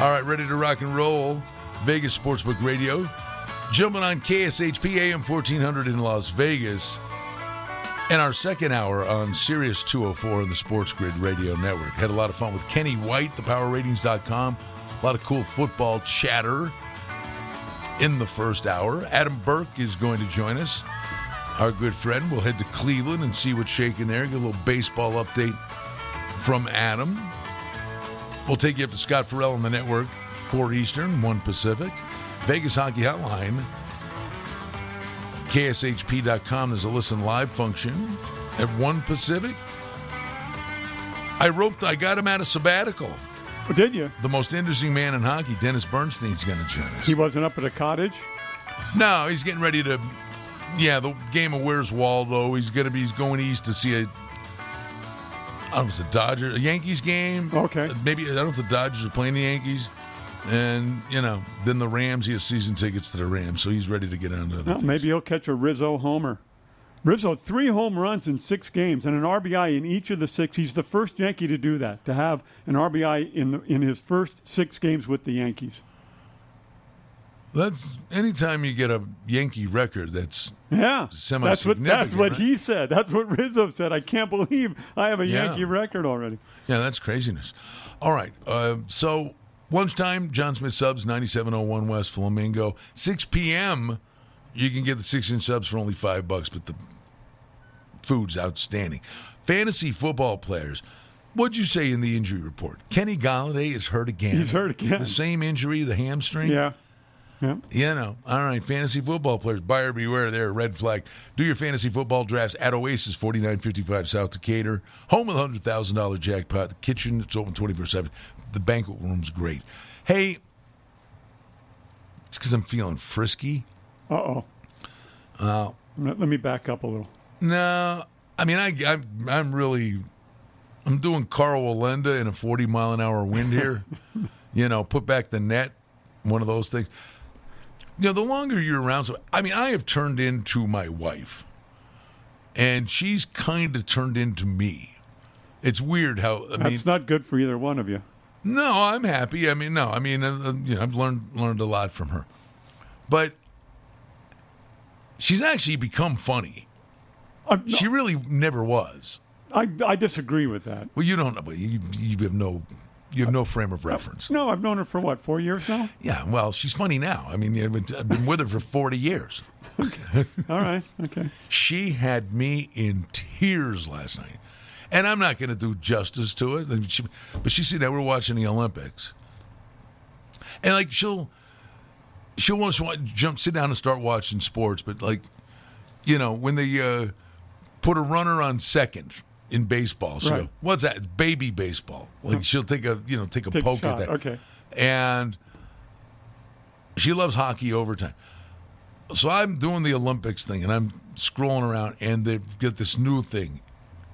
All right, ready to rock and roll. Vegas Sportsbook Radio. Jumping on KSHP AM 1400 in Las Vegas. And our second hour on Sirius 204 on the Sports Grid Radio Network. Had a lot of fun with Kenny White, thepowerratings.com. A lot of cool football chatter in the first hour. Adam Burke is going to join us. Our good friend. We'll head to Cleveland and see what's shaking there. Get a little baseball update from Adam. We'll take you up to Scott Ferrall on the network, 4 Eastern, 1 Pacific. Vegas Hockey Hotline, KSHP.com. There's a listen live function at 1 Pacific. I roped, I got him out of sabbatical. Oh, did you? The most interesting man in hockey, Dennis Bernstein's going to join us. He wasn't up at a cottage? No, he's getting ready to. Yeah, the game of Where's Waldo. He's going to be he's going east to see a I don't know if it's a Dodger, a Yankees game. Okay. Maybe I don't know if the Dodgers are playing the Yankees. And, you know, then the Rams, he has season tickets to the Rams, so he's ready to get on to other Well, maybe he'll catch a Rizzo homer. Rizzo, three home runs in six games and an RBI in each of the six. He's the first Yankee to do that, to have an RBI in the, in his first six games with the Yankees. That's anytime you get a Yankee record that's Yeah, that's what that's what right? he said. That's what Rizzo said. I can't believe I have a Yeah. Yankee record already. Yeah, that's craziness. All right. Uh, so lunchtime, John Smith subs, 9701 West Flamingo. 6 p.m., you can get the six inch subs for only five bucks, but the food's outstanding. Fantasy football players. What'd you say in the injury report? Kenny Golladay is hurt again. He's hurt again. The same injury, the hamstring. Yeah, yeah. You know, all right, fantasy football players, buyer beware there, red flag. Do your fantasy football drafts at Oasis, 4955 South Decatur. Home of the $100,000 jackpot. The kitchen, it's open 24 7. The banquet room's great. Hey, it's because I'm feeling frisky. Uh oh. Uh, Let me back up a little. no, I mean, I, I'm, I'm really, I'm doing Karl Wallenda in a 40 mile an hour wind here. you know, put back the net, one of those things. You know, the longer you're around, so I mean, I have turned into my wife, and she's kind of turned into me. It's weird how I mean, That's not good for either one of you. No, I'm happy. I mean, no, I mean, uh, uh, you know, I've learned learned a lot from her, but she's actually become funny. I'm- She really never was. I, I disagree with that. Well, you don't know, but you you have no you have no frame of reference. No, I've known her for what, four years now? Yeah, well, she's funny now. I mean, I've been, I've been with her for forty years. Okay. All right, okay. She had me in tears last night, and I'm not going to do justice to it. Mean, she, but she said that we're watching the Olympics, and like she'll she'll want to jump, sit down, and start watching sports. But like, you know, when they uh, put a runner on second in baseball, she'll Right. "What's that? It's baby baseball." Like she'll take a you know take a Take poke shot, at that. okay. and she loves hockey overtime. So I'm doing the Olympics thing, and I'm scrolling around, and they've got this new thing.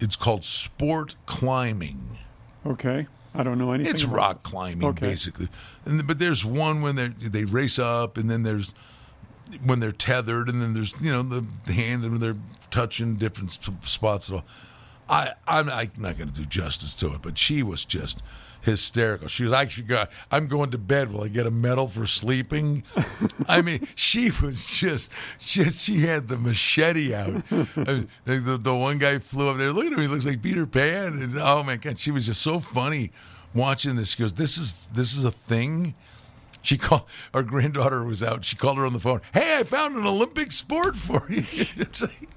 It's called sport climbing. Okay. I don't know anything. It's rock climbing, Okay. basically. And but there's one when they they race up, and then there's when they're tethered, and then there's you know the, hand and they're touching different sp- spots. And all. I I'm, I'm not going to do justice to it, but she was just hysterical. She was actually got. I'm going to bed. Will I get a medal for sleeping? I mean, she was just just she had the machete out. Uh, the, the, the one guy flew up there. Look at him. He looks like Peter Pan. And, oh my god, she was just so funny watching this. She goes, "This is this is a thing." She called our granddaughter was out. She called her on the phone. Hey, I found an Olympic sport for you. it's like,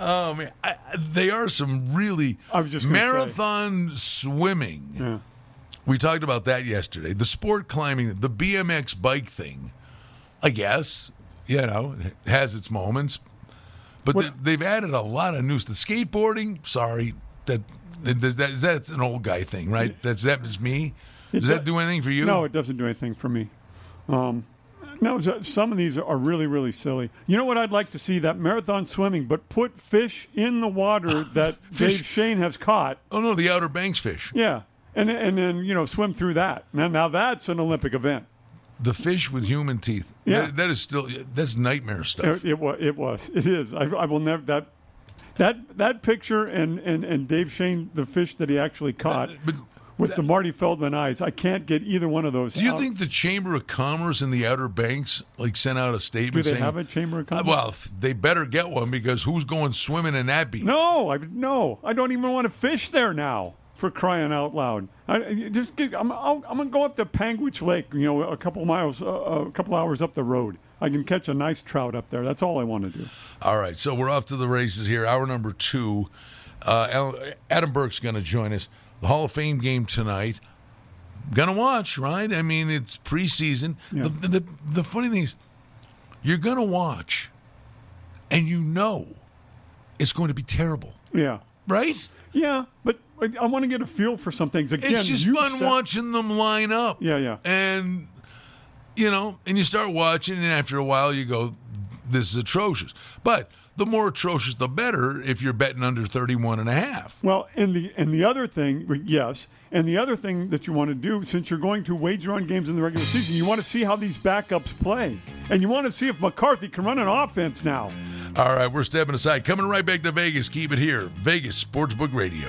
oh man, I, I- they are some really I was just gonna say. marathon swimming. Yeah. We talked about that yesterday. The sport climbing, the BMX bike thing. I guess you know it has its moments, but What- they, they've added a lot of news. The skateboarding, sorry, that that is that an old guy thing, right? That's that is me. Does that do anything for you? No, it doesn't do anything for me. Um, No, some of these are really, really silly. You know what I'd like to see? That marathon swimming, but put fish in the water that Dave Shane has caught. Oh no, the Outer Banks fish. Yeah. And, and then, you know, swim through that. Now, now that's an Olympic event. The fish with human teeth. Yeah. That- that is still that's nightmare stuff. It, it was. It was. It is. I, I will never that that that picture and, and and Dave Shane, the fish that he actually caught But with the Marty Feldman eyes. I can't get either one of those. do you out. think the Chamber of Commerce in the Outer Banks like sent out a statement? Do they saying, have a chamber of Uh, commerce? "Well, they better get one because who's going swimming in that beach?" no, I no. I don't even want to fish there now. For crying out loud! I, just get, I'm I'll, I'm gonna go up to Panguitch Lake. You know, a couple miles, uh, a couple hours up the road. I can catch a nice trout up there. That's all I want to do. All right, so we're off to the races here. Hour number two. Uh, Adam Burke's going to join us. The Hall of Fame game tonight. Gonna watch, right? I mean, it's preseason. Yeah. The, the the funny thing is, you're gonna watch, and you know, it's going to be terrible, Yeah. right? Yeah, but I, I want to get a feel for some things. Again, It's just fun said- watching them line up. Yeah, yeah. And you know, and you start watching, and after a while, you go, "This is atrocious." But the more atrocious, the better. If you're betting under 31 and a half. Well, and the and the other thing, yes, and the other thing that you want to do, since you're going to wager on games in the regular season, you want to see how these backups play, and you want to see if McCarthy can run an offense now. All right, we're stepping aside. Coming right back to Vegas. Keep it here. Vegas Sportsbook Radio.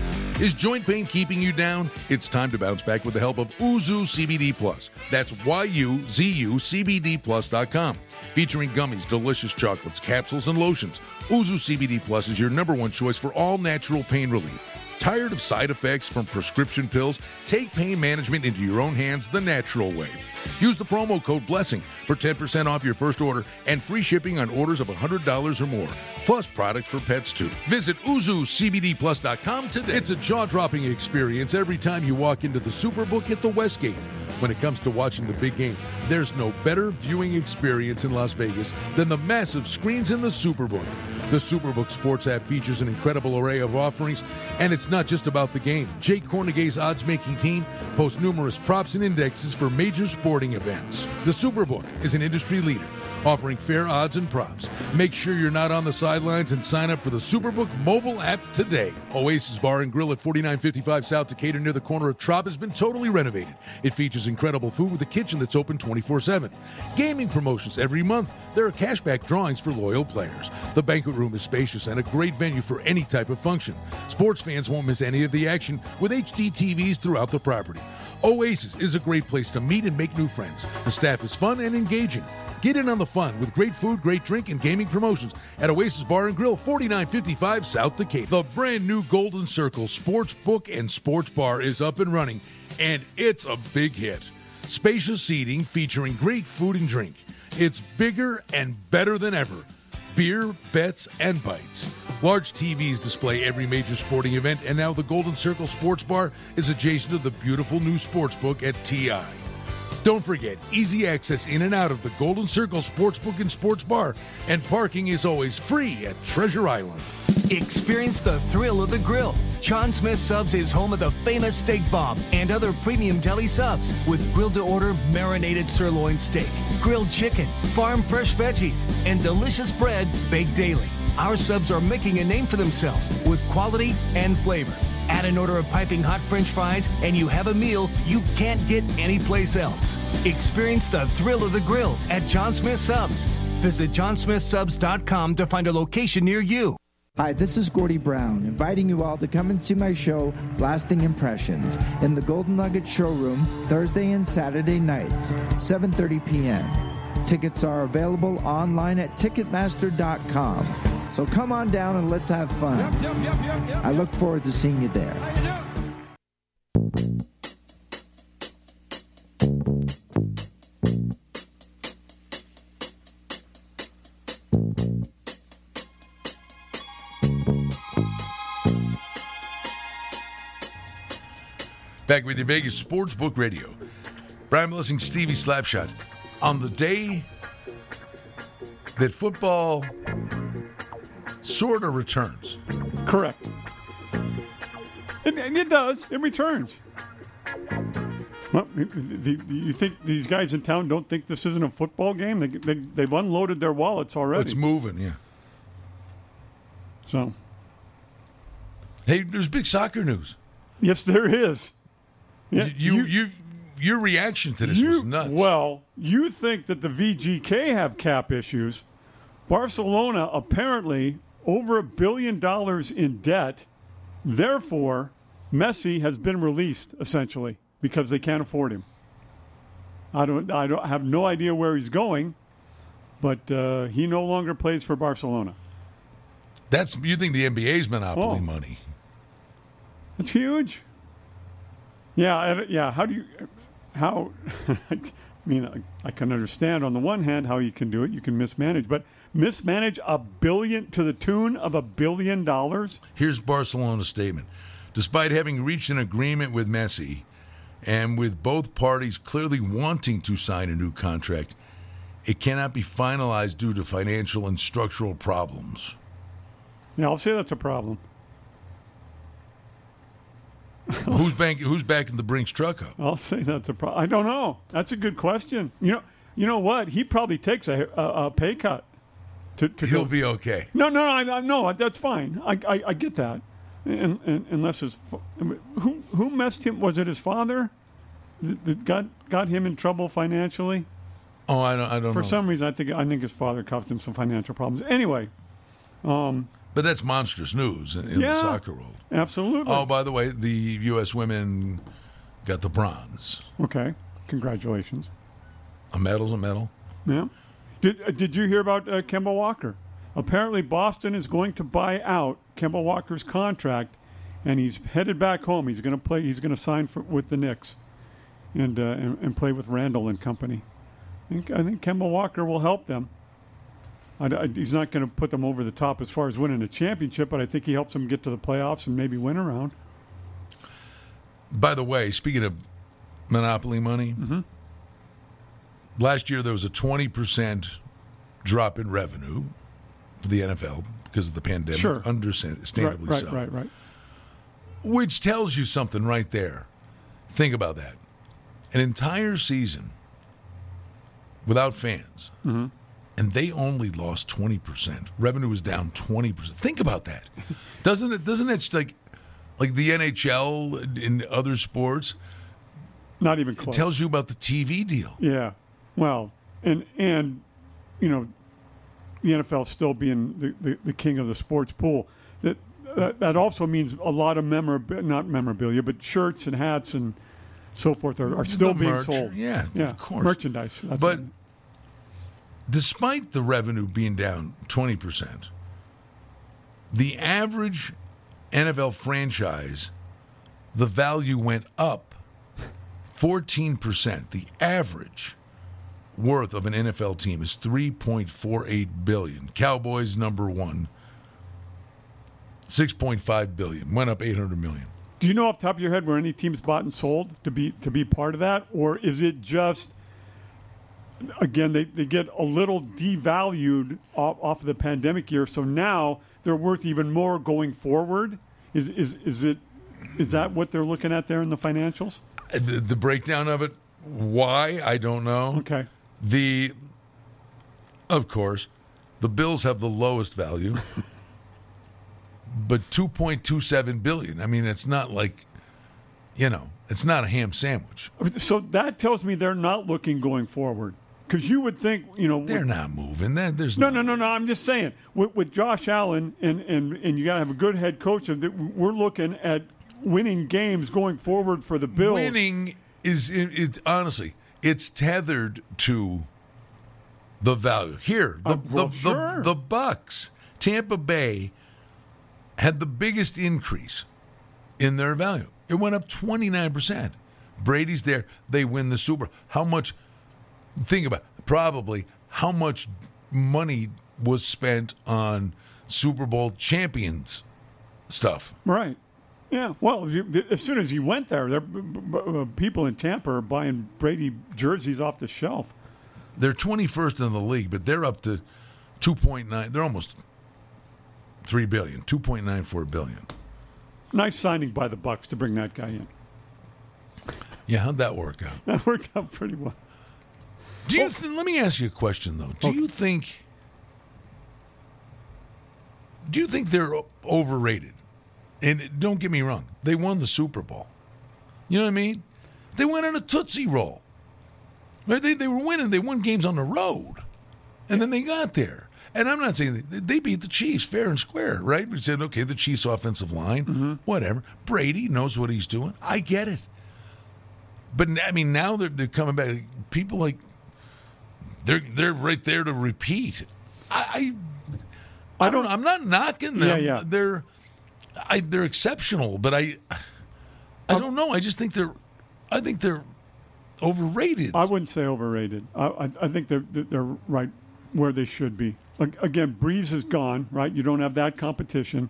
Is joint pain keeping you down? It's time to bounce back with the help of Yuzu CBD Plus. That's Y-U-Z-U CBD Plus.com. Featuring gummies, delicious chocolates, capsules, and lotions. Yuzu CBD Plus is your number one choice for all natural pain relief. Tired of side effects from prescription pills? Take pain management into your own hands the natural way. Use the promo code BLESSING for 10% off your first order and free shipping on orders of $100 or more, plus products for pets too. Visit YuzuCBDPlus.com today. It's a jaw dropping experience every time you walk into the Superbook at the Westgate. When it comes to watching the big game, there's no better viewing experience in Las Vegas than the massive screens in the Superbook. The Superbook Sports app features an incredible array of offerings, and it's not just about the game. Jay Kornegay's odds making team posts numerous props and indexes for major sporting events. The Superbook is an industry leader offering fair odds and props. Make sure you're not on the sidelines and sign up for the Superbook mobile app today. Oasis Bar and Grill at 4955 South Decatur near the corner of Trop has been totally renovated. It features incredible food with a kitchen that's open 24-7. Gaming promotions every month. There are cashback drawings for loyal players. The banquet room is spacious and a great venue for any type of function. Sports fans won't miss any of the action with HD TVs throughout the property. Oasis is a great place to meet and make new friends. The staff is fun and engaging. Get in on the fun with great food, great drink, and gaming promotions at Oasis Bar and Grill, 4955 South Decatur. The brand new Golden Circle Sports Book and Sports Bar is up and running, and it's a big hit. Spacious seating featuring great food and drink. It's bigger and better than ever. Beer, bets, and bites. Large TVs display every major sporting event, and now the Golden Circle Sports Bar is adjacent to the beautiful new sports book at TI. Don't forget, easy access in and out of the Golden Circle Sportsbook and Sports Bar, and parking is always free at Treasure Island. Experience the thrill of the grill. John Smith Subs is home of the famous steak bomb and other premium deli subs with grilled to order marinated sirloin steak, grilled chicken, farm fresh veggies, and delicious bread baked daily. Our subs are making a name for themselves with quality and flavor. Add an order of piping hot french fries, and you have a meal you can't get anyplace else. Experience the thrill of the grill at John Smith Subs. Visit johnsmithsubs.com to find a location near you. Hi, this is Gordie Brown, inviting you all to come and see my show, Lasting Impressions, in the Golden Nugget Showroom Thursday and Saturday nights, 7:30 p.m. Tickets are available online at Ticketmaster.com. So So come on down and let's have fun. I look forward to seeing you there. Back with your Vegas Sportsbook Radio. Brian Blessing, Stevie Slapshot. On the day that football sort of returns, Correct. And, and it does. It returns. Well, you think these guys in town don't think this isn't a football game? They, they, they've unloaded their wallets already. it's moving, yeah. so, Hey, there's big soccer news. yes, there is. Yeah, you, you, your reaction to this was nuts. Well, you think that the VGK have cap issues. Barcelona apparently over a billion dollars in debt. Therefore, Messi has been released essentially because they can't afford him. I don't. I don't I have no idea where he's going, but uh, he no longer plays for Barcelona. That's you think the NBA's monopoly Oh. money? That's huge. Yeah, yeah. How do you? How? I mean, I, can understand on the one hand how you can do it. You can mismanage, but mismanage a billion to the tune of a billion dollars. Here's Barcelona's statement. Despite having reached an agreement with Messi and with both parties clearly wanting to sign a new contract, it cannot be finalized due to financial and structural problems. Yeah, I'll say that's a problem. who's bank who's backing the Brinks truck up? I'll say that's a problem. I don't know. That's a good question. You know, you know what? He probably takes a, a, a pay cut. To, to He'll go- be okay. No, no, I, I, no. That's fine. I, I, I get that. And, and, unless his who who messed him? Was it his father that, got got him in trouble financially? Oh, I don't I don't For know. some reason, I think I think his father caused him some financial problems. Anyway, um, but that's monstrous news in, in Yeah. the soccer world. absolutely. Oh, by the way, the U.S. women got the bronze. okay, congratulations. A medal's a medal. Yeah. Did uh, Did you hear about uh, Kemba Walker? Apparently, Boston is going to buy out Kemba Walker's contract, and he's headed back home. He's going to play. He's going to sign for, with the Knicks, and, uh, and and play with Randle and company. I think I think Kemba Walker will help them. I, I- he's not going to put them over the top as far as winning a championship, but I think he helps them get to the playoffs and maybe win around. By the way, speaking of monopoly money, Mm-hmm. last year there was a 20% drop in revenue for the NFL because of the pandemic. Sure. Understandably right, so. right, right. Which tells you something right there. Think about that. An entire season without fans, Mm-hmm. And they only lost 20%. Revenue was down 20%. Think about that. Doesn't it, doesn't it like, like the NHL in other sports? Not even It tells you about the TV deal. Yeah. Well, and and you know, the NFL still being the, the, the king of the sports pool. That that, that also means a lot of memorabilia, not memorabilia, but shirts and hats and so forth are, are still being merch, sold. yeah, yeah, of course. merchandise. That's But despite the revenue being down 20%, the average NFL franchise, the value went up 14%. The average worth of an NFL team is 3.48 billion. Cowboys number 1 6.5 billion. Went up 800 million. do you know off top of your head where any teams bought and sold to be to be part of that, or is it just again they, they get a little devalued off, off of the pandemic year, so now they're worth even more going forward? Is is is it is that what they're looking at there in the financials? Uh, The, the breakdown of it, why, I don't know. Okay. The, of course, the Bills have the lowest value, but two point two seven billion. I mean, it's not like, you know, it's not a ham sandwich. So that tells me they're not looking going forward. Because you would think, you know, They're with- not moving. That there's no, no, no, no. I'm just saying, with, with Josh Allen and and and you got to have a good head coach. We're looking at winning games going forward for the Bills. Winning is it, it's honestly it's tethered to the value. Here, the Uh, well, the, sure. the the Bucks Tampa Bay had the biggest increase in their value. It went up 29%. Brady's there. They win the Super. How much? Think about it, probably how much money was spent on Super Bowl champions stuff. Right. Yeah. Well, you, as soon as you went there, there uh, people in Tampa are buying Brady jerseys off the shelf. They're 21st in the league, but they're up to 2.9. They're almost 3 billion, 2.94 billion. Nice signing by the Bucks to bring that guy in. Yeah, how'd that work out? That worked out pretty well. Do you oh. th- let me ask you a question though. Do oh. you think Do you think they're overrated? And don't get me wrong, they won the Super Bowl. You know what I mean? They went on a tootsie roll. Right? They they were winning. They won games on the road, and then they got there. And I'm not saying they, they beat the Chiefs fair and square, right? We said, okay, the Chiefs' offensive line, mm-hmm. whatever. Brady knows what he's doing. I get it. But I mean, now they're they're coming back. People like they're they're right there to repeat. I I, I don't. I'm not knocking them. Yeah, yeah. They're I they're exceptional, but I I don't know. I just think they're I think they're overrated. I wouldn't say overrated. I, I, I think they're they're right where they should be. Like, again, Brees is gone, right? You don't have that competition.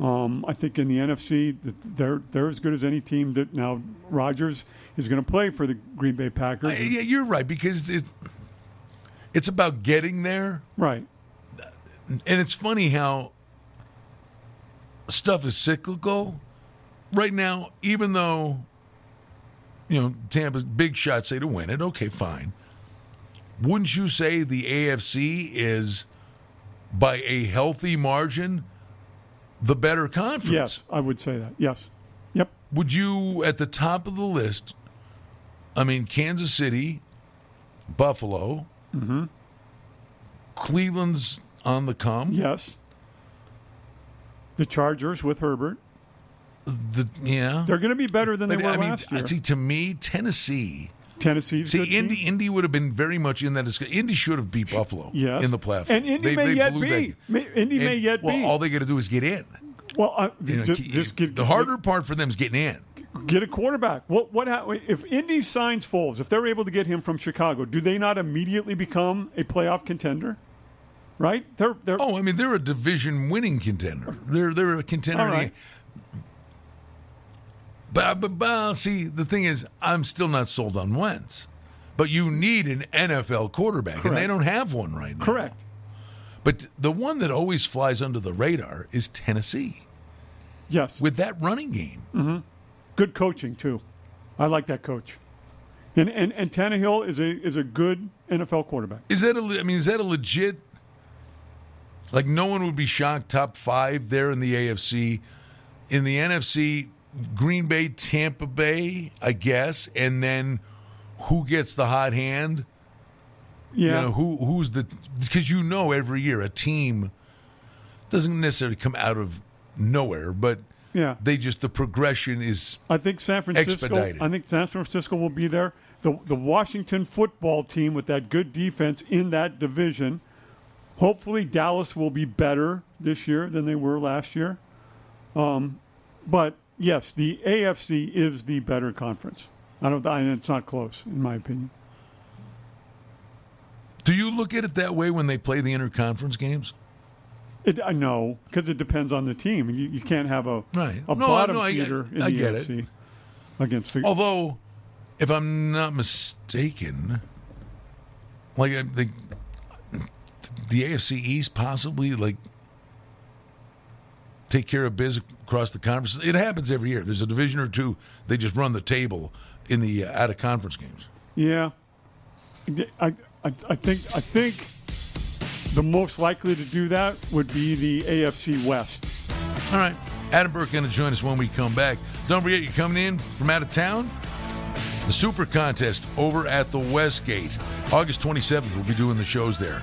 Um, I think in the NFC, they're they're as good as any team. That now Rodgers is going to play for the Green Bay Packers. I- yeah, you're right because it, it's about getting there, right. and it's funny how stuff is cyclical. Right now, even though you know Tampa's big shots say to win it, okay, fine. Wouldn't you say the AFC is by a healthy margin the better conference? Yes, I would say that. Yes. Yep. Would you at the top of the list? I mean, Kansas City, Buffalo, Mm-hmm. Cleveland's on the come. Yes. The Chargers with Herbert. The, yeah. They're going to be better than they were I mean, last year. see, to me, Tennessee. Tennessee. See, good team. Indy, Indy would have been very much in that discussion. Indy should have beat Buffalo Yes. in the playoffs. And Indy They- may they yet be. May- Indy may yet well, be. all they got to do is get in. Well, uh, You know, just, just get, the harder part for them is getting in. Get a quarterback. What what hap- if Indy signs Foles? If they're able to get him from Chicago, do they not immediately become a playoff contender? Right? They're they're Oh, I mean, they're a division winning contender. They're they're a contender. All right. But, uh, but, but uh, see, the thing is, I'm still not sold on Wentz. But you need an NFL quarterback, and they don't have one right now. correct. But the one that always flies under the radar is Tennessee Yes, with that running game. Mm-hmm. Good coaching too. I like that coach. And and and Tannehill is a is a good NFL quarterback. Is that a? I mean, is that a legit? Like, no one would be shocked. Top five there in the AFC, in the NFC, Green Bay, Tampa Bay, I guess, and then who gets the hot hand? Yeah. You know who who's the because you know every year a team doesn't necessarily come out of nowhere, but Yeah. they just the progression is I think San Francisco. Expedited. I think San Francisco will be there. The the Washington football team with that good defense in that division. Hopefully, Dallas will be better this year than they were last year. Um, but yes, the AFC is the better conference. I don't. I, it's not close, in my opinion. Do you look at it that way when they play the interconference games? It, I know because it depends on the team. You, you can't have a Right. a No, bottom no, I get- feeder in I the get it. AFC against the. Although, if I'm not mistaken, like I think the AFC East possibly like take care of biz across the conference. It happens every year. There's a division or two. They just run the table in the uh, out of conference games. Yeah, I, I, I think I think the most likely to do that would be the AFC West. All right. Adam Burke going to join us when we come back. Don't forget, you're coming in from out of town. The Super Contest over at the Westgate. August 27th, we'll be doing the shows there.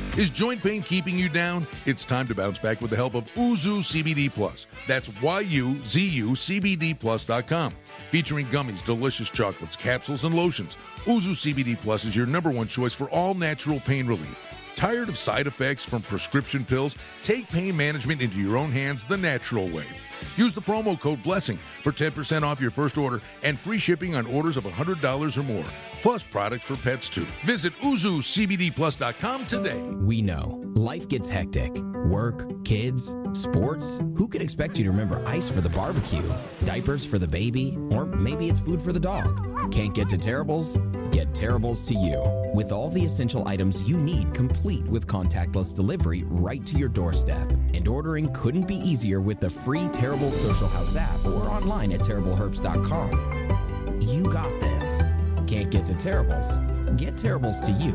Is joint pain keeping you down? It's time to bounce back with the help of Yuzu CBD Plus. That's Y-U-Z-U CBD Plus.com. Featuring gummies, delicious chocolates, capsules, and lotions. Yuzu CBD Plus is your number one choice for all natural pain relief. Tired of side effects from prescription pills? Take pain management into your own hands the natural way. Use the promo code BLESSING for 10% off your first order and free shipping on orders of $100 or more, plus products for pets too. Visit YuzuCBDPlus.com today. We know life gets hectic. Work, kids, sports. Who could expect you to remember ice for the barbecue, diapers for the baby, or maybe it's food for the dog? Can't get to Terribles? Get Terribles to you. With all the essential items you need complete with contactless delivery right to your doorstep. And ordering couldn't be easier with the free Terrible Social House app or online at terribleherbst.com. You got this. Can't get to Terribles? Get Terribles to you.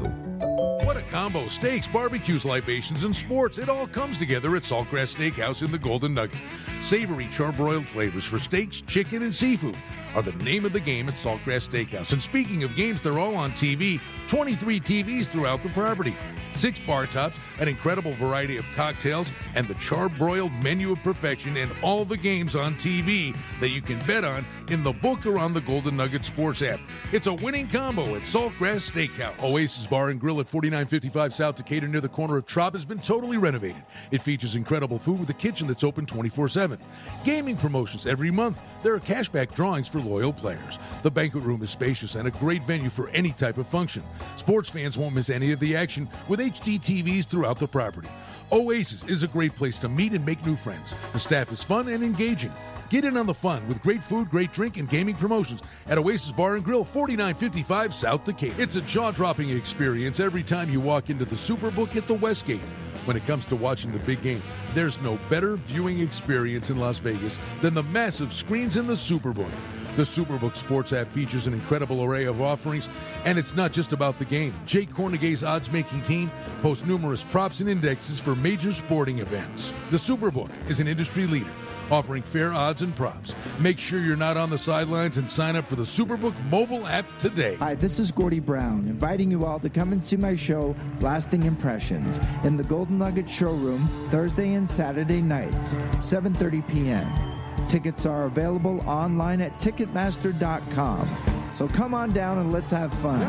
What a combo! Steaks, barbecues, libations, and sports. It all comes together at Saltgrass Steakhouse in the Golden Nugget. Savory charbroiled flavors for steaks, chicken, and seafood are the name of the game at Saltgrass Steakhouse. And speaking of games, they're all on TV 23 TVs throughout the property. Six bar tops, an incredible variety of cocktails, and the charbroiled menu of perfection, and all the games on TV that you can bet on in the book or on the Golden Nugget Sports app. It's a winning combo at Saltgrass Steakhouse. Oasis Bar and Grill at 4955 South Decatur near the corner of Trop has been totally renovated. It features incredible food with a kitchen that's open 24 7. Gaming promotions every month. There are cashback drawings for loyal players. The banquet room is spacious and a great venue for any type of function. Sports fans won't miss any of the action with HD TVs throughout the property. Oasis is a great place to meet and make new friends. The staff is fun and engaging. Get in on the fun with great food, great drink, and gaming promotions at Oasis Bar and Grill, 4955 South Decatur. It's a jaw dropping experience every time you walk into the Superbook at the Westgate. When it comes to watching the big game, there's no better viewing experience in Las Vegas than the massive screens in the Superbook. The Superbook Sports app features an incredible array of offerings, and it's not just about the game. Jay Kornegay's odds making team posts numerous props and indexes for major sporting events. The Superbook is an industry leader offering fair odds and props. Make sure you're not on the sidelines and sign up for the Superbook mobile app today. Hi, this is Gordie Brown, inviting you all to come and see my show, Lasting Impressions, in the Golden Nugget Showroom Thursday and Saturday nights, 7:30 p.m. Tickets are available online at Ticketmaster.com. So come on down and let's have fun.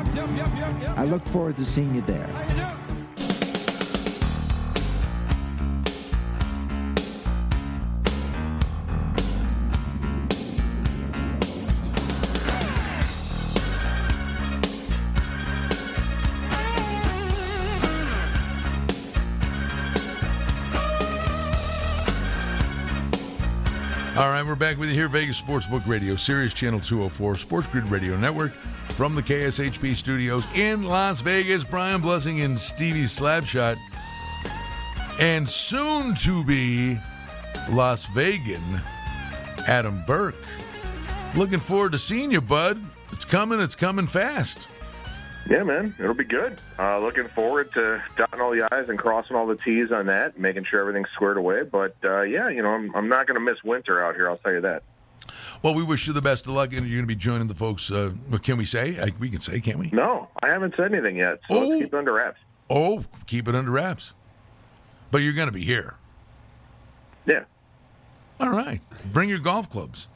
I look forward to seeing you there. We're back with you here, Vegas Sportsbook Radio, Sirius Channel 204, Sports Grid Radio Network, from the KSHP studios in Las Vegas. Brian Blessing and Stevie Slapshot, and soon to be Las Vegan, Adam Burke. Looking forward to seeing you, bud. It's coming, it's coming fast. Yeah, man, it'll be good. Uh, looking forward to dotting all the I's and crossing all the T's on that, making sure everything's squared away. But uh, yeah, you know, I'm, I'm not going to miss winter out here. I'll tell you that. Well, we wish you the best of luck, and you're going to be joining the folks. Uh, can we say? I, we can say, can't we? No, I haven't said anything yet, so Oh. keep it under wraps. Oh, keep it under wraps. But you're going to be here. Yeah, All right. Bring your golf clubs.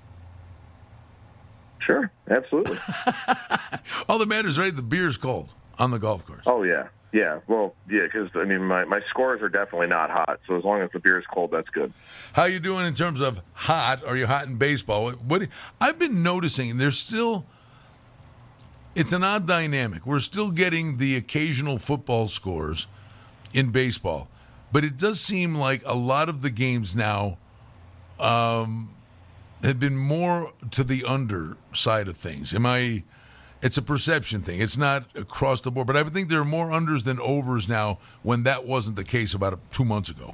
Sure, absolutely. All that matters, right? The beer's cold on the golf course. oh yeah, yeah. Well, yeah, because I mean, my my scores are definitely not hot. So as long as the beer is cold, that's good. How you doing in terms of hot? Are you hot in baseball? What, what I've been noticing, there's still it's an odd dynamic. We're still getting the occasional football scores in baseball, but it does seem like a lot of the games now um, have been more to the under side of things. Am I It's a perception thing. It's not across the board. But I would think there are more unders than overs now when that wasn't the case about two months ago.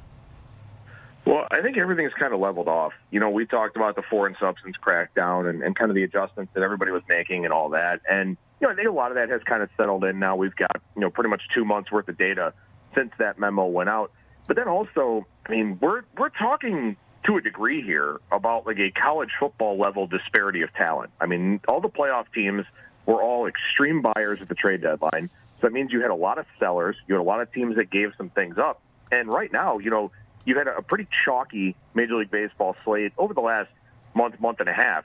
Well, I think everything's kind of leveled off. You know, we talked about the foreign substance crackdown and, and kind of the adjustments that everybody was making and all that. And, you know, I think a lot of that has kind of settled in now. We've got, you know, pretty much two months worth of data since that memo went out. But then also, I mean, we're we're talking to a degree here about like a college football level disparity of talent. I mean, all the playoff teams were all extreme buyers at the trade deadline. So that means you had a lot of sellers. You had a lot of teams that gave some things up. And right now, you know, you've had a pretty chalky Major League Baseball slate over the last month, month and a half.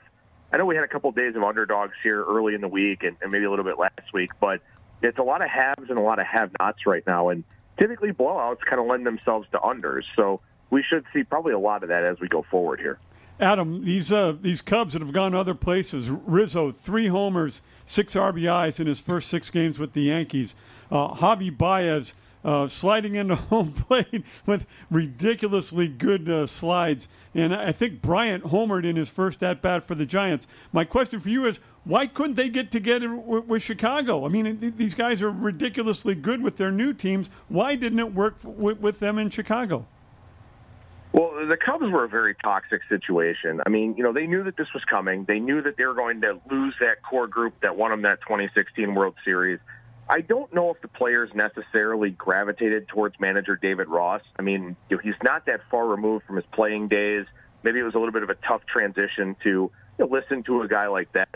I know we had a couple of days of underdogs here early in the week and, and maybe a little bit last week, but it's a lot of haves and a lot of have-nots right now. And typically blowouts kind of lend themselves to unders. So we should see probably a lot of that as we go forward here. Adam, these uh, these Cubs that have gone other places. Rizzo, three homers, six RBIs in his first six games with the Yankees. Uh, Javi Baez uh, sliding into home plate with ridiculously good uh, slides. And I think Bryant homered in his first at bat for the Giants. My question for you is why couldn't they get together w- with Chicago? I mean, th- these guys are ridiculously good with their new teams. Why didn't it work with, with them in Chicago? Well, the Cubs were a very toxic situation. I mean, you know, they knew that this was coming. They knew that they were going to lose that core group that won them that 2016 World Series. I don't know if the players necessarily gravitated towards manager David Ross. I mean, you know, he's not that far removed from his playing days. Maybe it was a little bit of a tough transition to you know, listen to a guy like that.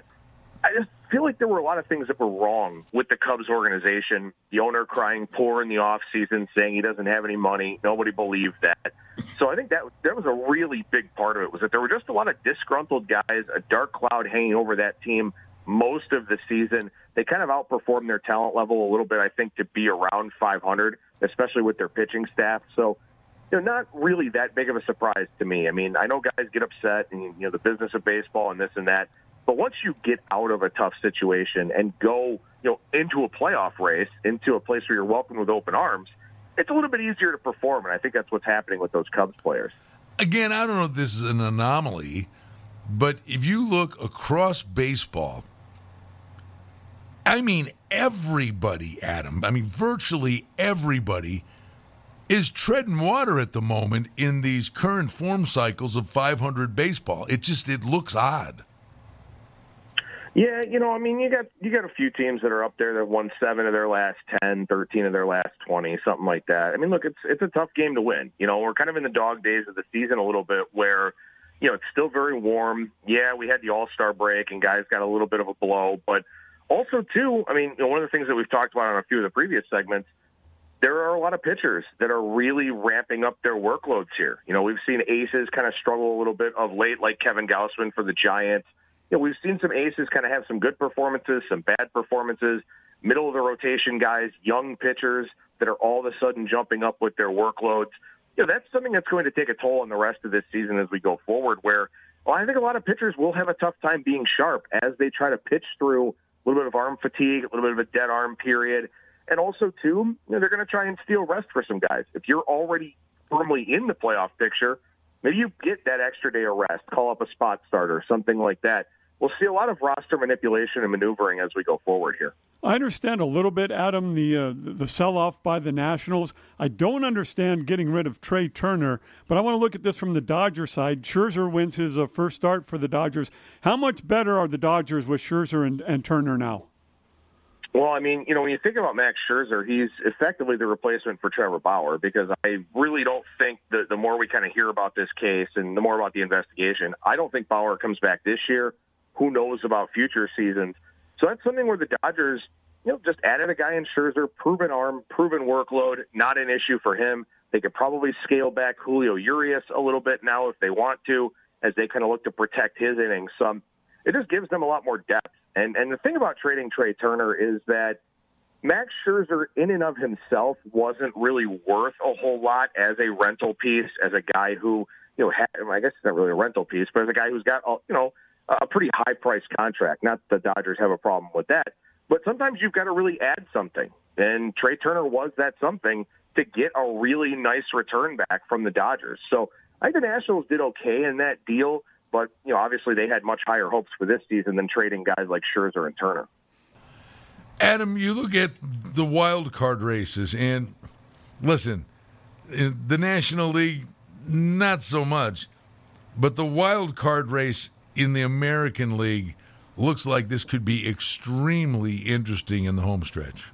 I just feel like there were a lot of things that were wrong with the Cubs organization. The owner crying poor in the off season, saying he doesn't have any money. Nobody believed that. So I think that that was a really big part of it. Was that there were just a lot of disgruntled guys, a dark cloud hanging over that team most of the season. They kind of outperformed their talent level a little bit, I think, to be around 500, especially with their pitching staff. So, you know, not really that big of a surprise to me. I mean, I know guys get upset and, you know, the business of baseball and this and that. But once you get out of a tough situation and go, you know, into a playoff race, into a place where you're welcomed with open arms, it's a little bit easier to perform. And I think that's what's happening with those Cubs players. Again, I don't know if this is an anomaly, but if you look across baseball, I mean, everybody, Adam, I mean, virtually everybody is treading water at the moment in these current form cycles of 500 baseball. It just, it looks odd. Yeah, you know, I mean, you got you got a few teams that are up there that won seven of their last 10, 13 of their last 20, something like that. I mean, look, it's it's a tough game to win. You know, we're kind of in the dog days of the season a little bit where, you know, it's still very warm. Yeah, we had the All-Star break and guys got a little bit of a blow, but also too, I mean, you know, one of the things that we've talked about on a few of the previous segments, there are a lot of pitchers that are really ramping up their workloads here. You know, we've seen aces kind of struggle a little bit of late, like Kevin Gausman for the Giants you know, we've seen some aces kind of have some good performances, some bad performances, middle of the rotation guys, young pitchers that are all of a sudden jumping up with their workloads. You know, that's something that's going to take a toll on the rest of this season as we go forward. Where, well, I think a lot of pitchers will have a tough time being sharp as they try to pitch through a little bit of arm fatigue, a little bit of a dead arm period, and also too, you know, they're going to try and steal rest for some guys. If you're already firmly in the playoff picture, maybe you get that extra day of rest, call up a spot starter, something like that we'll see a lot of roster manipulation and maneuvering as we go forward here. I understand a little bit, Adam, the uh, the sell off by the Nationals. I don't understand getting rid of Trea Turner, but I want to look at this from the Dodger side. Scherzer wins his uh, first start for the Dodgers. How much better are the Dodgers with Scherzer and, and Turner now? Well, I mean, you know, when you think about Max Scherzer, he's effectively the replacement for Trevor Bauer because I really don't think that the more we kind of hear about this case and the more about the investigation, I don't think Bauer comes back this year who knows about future seasons. So that's something where the Dodgers, you know, just added a guy in Scherzer, proven arm, proven workload, not an issue for him. They could probably scale back Julio Urias a little bit now if they want to, as they kind of look to protect his innings. So it just gives them a lot more depth. And and the thing about trading Trea Turner is that Max Scherzer, in and of himself, wasn't really worth a whole lot as a rental piece, as a guy who, you know, had, I guess it's not really a rental piece, but as a guy who's got, uh, you know, a pretty high price contract. Not the Dodgers have a problem with that, but sometimes you've got to really add something. And Trea Turner was that something to get a really nice return back from the Dodgers. So I think the Nationals did okay in that deal, but you know obviously they had much higher hopes for this season than trading guys like Scherzer and Turner. Adam, you look at the wild card races, and listen, eh, the National League, not so much, but the wild card race in the American League looks like this could be extremely interesting in the home stretch.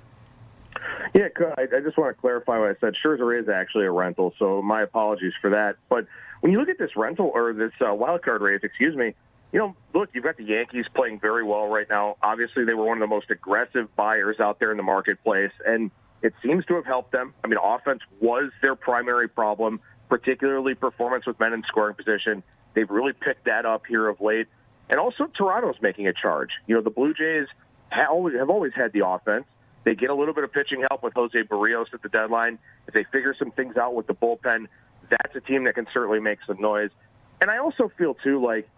Yeah, I just want to clarify what I said. Scherzer is actually a rental, so my apologies for that. But when you look at this rental or this uh, wild card race, excuse me, you know, look, you've got the Yankees playing very well right now. Obviously, they were one of the most aggressive buyers out there in the marketplace, and it seems to have helped them. I mean, offense was their primary problem, particularly performance with men in scoring position. They've really picked that up here of late. And also, Toronto's making a charge. You know, the Blue Jays have always, had the offense. They get a little bit of pitching help with Jose Berrios at the deadline. If they figure some things out with the bullpen, that's a team that can certainly make some noise. And I also feel, too, like,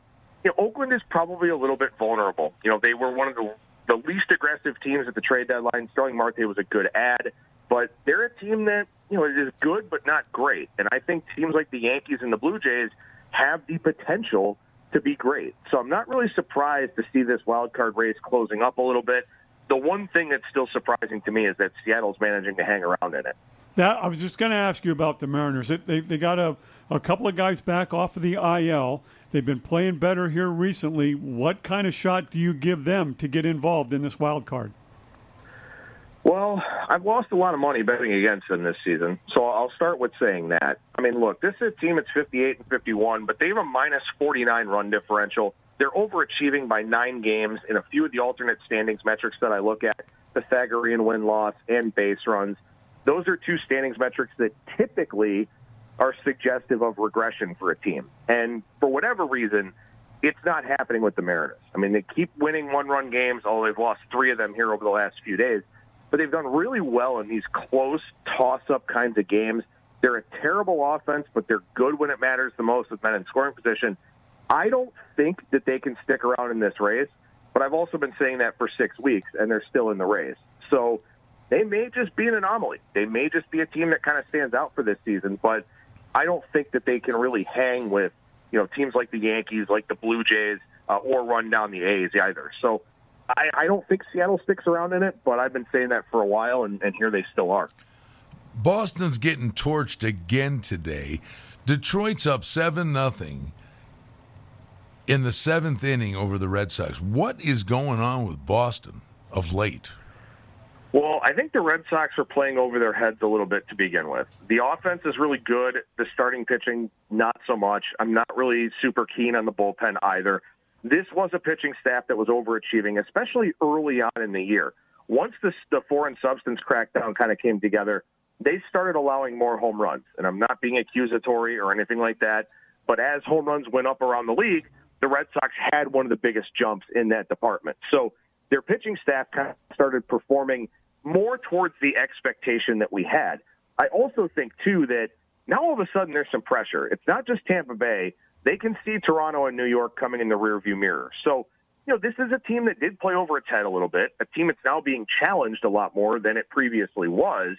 you know, Oakland is probably a little bit vulnerable. You know, they were one of the, the least aggressive teams at the trade deadline. Starling Marte was a good ad, but they're a team that, you know, is good but not great. And I think teams like the Yankees and the Blue Jays have the potential to be great. So I'm not really surprised to see this wild card race closing up a little bit. The one thing that's still surprising to me is that Seattle's managing to hang around in it. That I was just going to ask you about the Mariners. They, they got a, a couple of guys back off of the IL. They've been playing better here recently. What kind of shot do you give them to get involved in this wild card? Well, I've lost a lot of money betting against them this season, so I'll start with saying that. I mean, look, this is a team that's 58 and 51, but they have a minus 49 run differential. They're overachieving by nine games in a few of the alternate standings metrics that I look at: Pythagorean win loss and base runs. Those are two standings metrics that typically are suggestive of regression for a team. And for whatever reason, it's not happening with the Mariners. I mean, they keep winning one run games, although they've lost three of them here over the last few days. But they've done really well in these close toss up kinds of games. They're a terrible offense, but they're good when it matters the most with men in scoring position. I don't think that they can stick around in this race, but I've also been saying that for six weeks, and they're still in the race. So they may just be an anomaly. They may just be a team that kind of stands out for this season, but I don't think that they can really hang with you know teams like the Yankees, like the Blue Jays, uh, or run down the A's either. So I, I don't think Seattle sticks around in it, but I've been saying that for a while, and, and here they still are. Boston's getting torched again today. Detroit's up seven nothing in the seventh inning over the Red Sox. What is going on with Boston of late? Well, I think the Red Sox are playing over their heads a little bit to begin with. The offense is really good. The starting pitching, not so much. I'm not really super keen on the bullpen either. This was a pitching staff that was overachieving, especially early on in the year. Once the, the foreign substance crackdown kind of came together, they started allowing more home runs. And I'm not being accusatory or anything like that, but as home runs went up around the league, the Red Sox had one of the biggest jumps in that department. So their pitching staff kind of started performing more towards the expectation that we had. I also think, too, that now all of a sudden there's some pressure. It's not just Tampa Bay. They can see Toronto and New York coming in the rearview mirror. So, you know, this is a team that did play over its head a little bit, a team that's now being challenged a lot more than it previously was.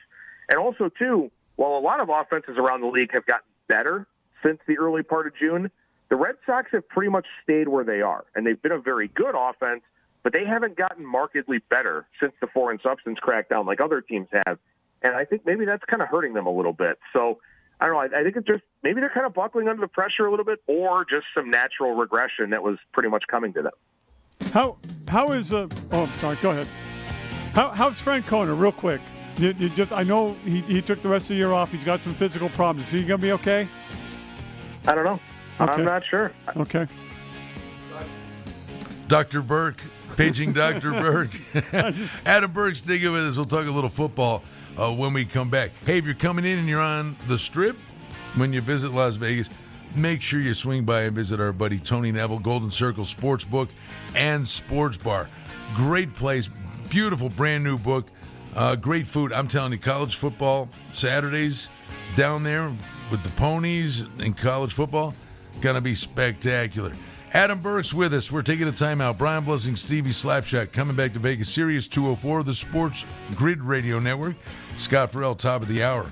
And also, too, while a lot of offenses around the league have gotten better since the early part of June, the Red Sox have pretty much stayed where they are. And they've been a very good offense but they haven't gotten markedly better since the foreign substance crackdown like other teams have. And I think maybe that's kind of hurting them a little bit. So I don't know. I, I think it's just maybe they're kind of buckling under the pressure a little bit, or just some natural regression that was pretty much coming to them. How how is uh? Oh, I'm sorry. Go ahead. How how's Francona? Real quick. You, you just I know he, he took the rest of the year off. He's got some physical problems. Is he gonna be okay? I don't know. Okay. I'm not sure. Okay. Dr. Burke, paging Dr. Burke. Adam Burke's sticking with us. We'll talk a little football uh, when we come back. Hey, if you're coming in and you're on the strip when you visit Las Vegas, make sure you swing by and visit our buddy Tony Neville, Golden Circle Sportsbook and Sports Bar. Great place, beautiful brand new book, uh, great food. I'm telling you, college football Saturdays down there with the ponies and college football, gonna be spectacular. Adam Burke's with us. We're taking a timeout. Brian Blessing, Stevie Slapshot coming back to Vegas. Sirius 204, the Sports Grid Radio Network. Scott Ferrall, top of the hour.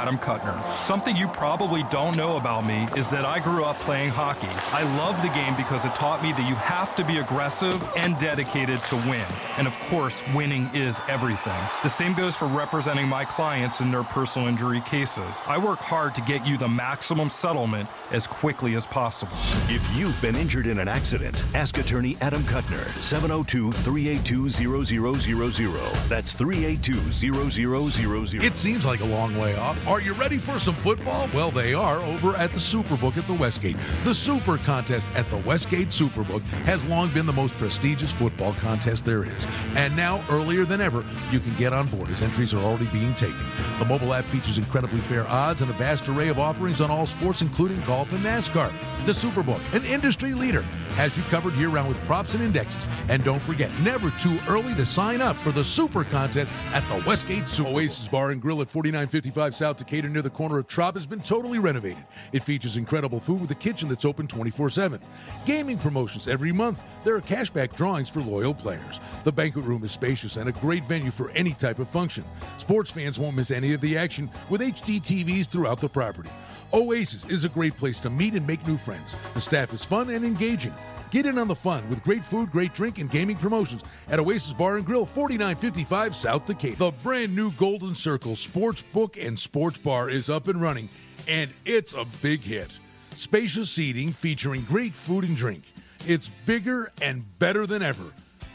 Kutner. Something you probably don't know about me is that I grew up playing hockey. I love the game because it taught me that you have to be aggressive and dedicated to win. And of course, winning is everything. The same goes for representing my clients in their personal injury cases. I work hard to get you the maximum settlement as quickly as possible. If you've been injured in an accident, ask attorney Adam Kutner, 702 382 0000. That's 382 0000. It seems like a long way off. Are you ready for some football? Well, they are over at the Superbook at the Westgate. The Super Contest at the Westgate Superbook has long been the most prestigious football contest there is. And now, earlier than ever, you can get on board as entries are already being taken. The mobile app features incredibly fair odds and a vast array of offerings on all sports, including golf and NASCAR. The Superbook, an industry leader, has you covered year round with props and indexes. And don't forget, never too early to sign up for the Super Contest at the Westgate Super Oasis Bar and Grill at 4955 South Decatur near the corner of Trop has been totally renovated. It features incredible food with a kitchen that's open 24 7. Gaming promotions every month. There are cashback drawings for loyal players. The banquet room is spacious and a great venue for any type of function. Sports fans won't miss any of the action with HD TVs throughout the property. Oasis is a great place to meet and make new friends. The staff is fun and engaging. Get in on the fun with great food, great drink, and gaming promotions at Oasis Bar and Grill, 4955 South Decatur. The brand new Golden Circle Sports Book and Sports Bar is up and running, and it's a big hit. Spacious seating featuring great food and drink. It's bigger and better than ever.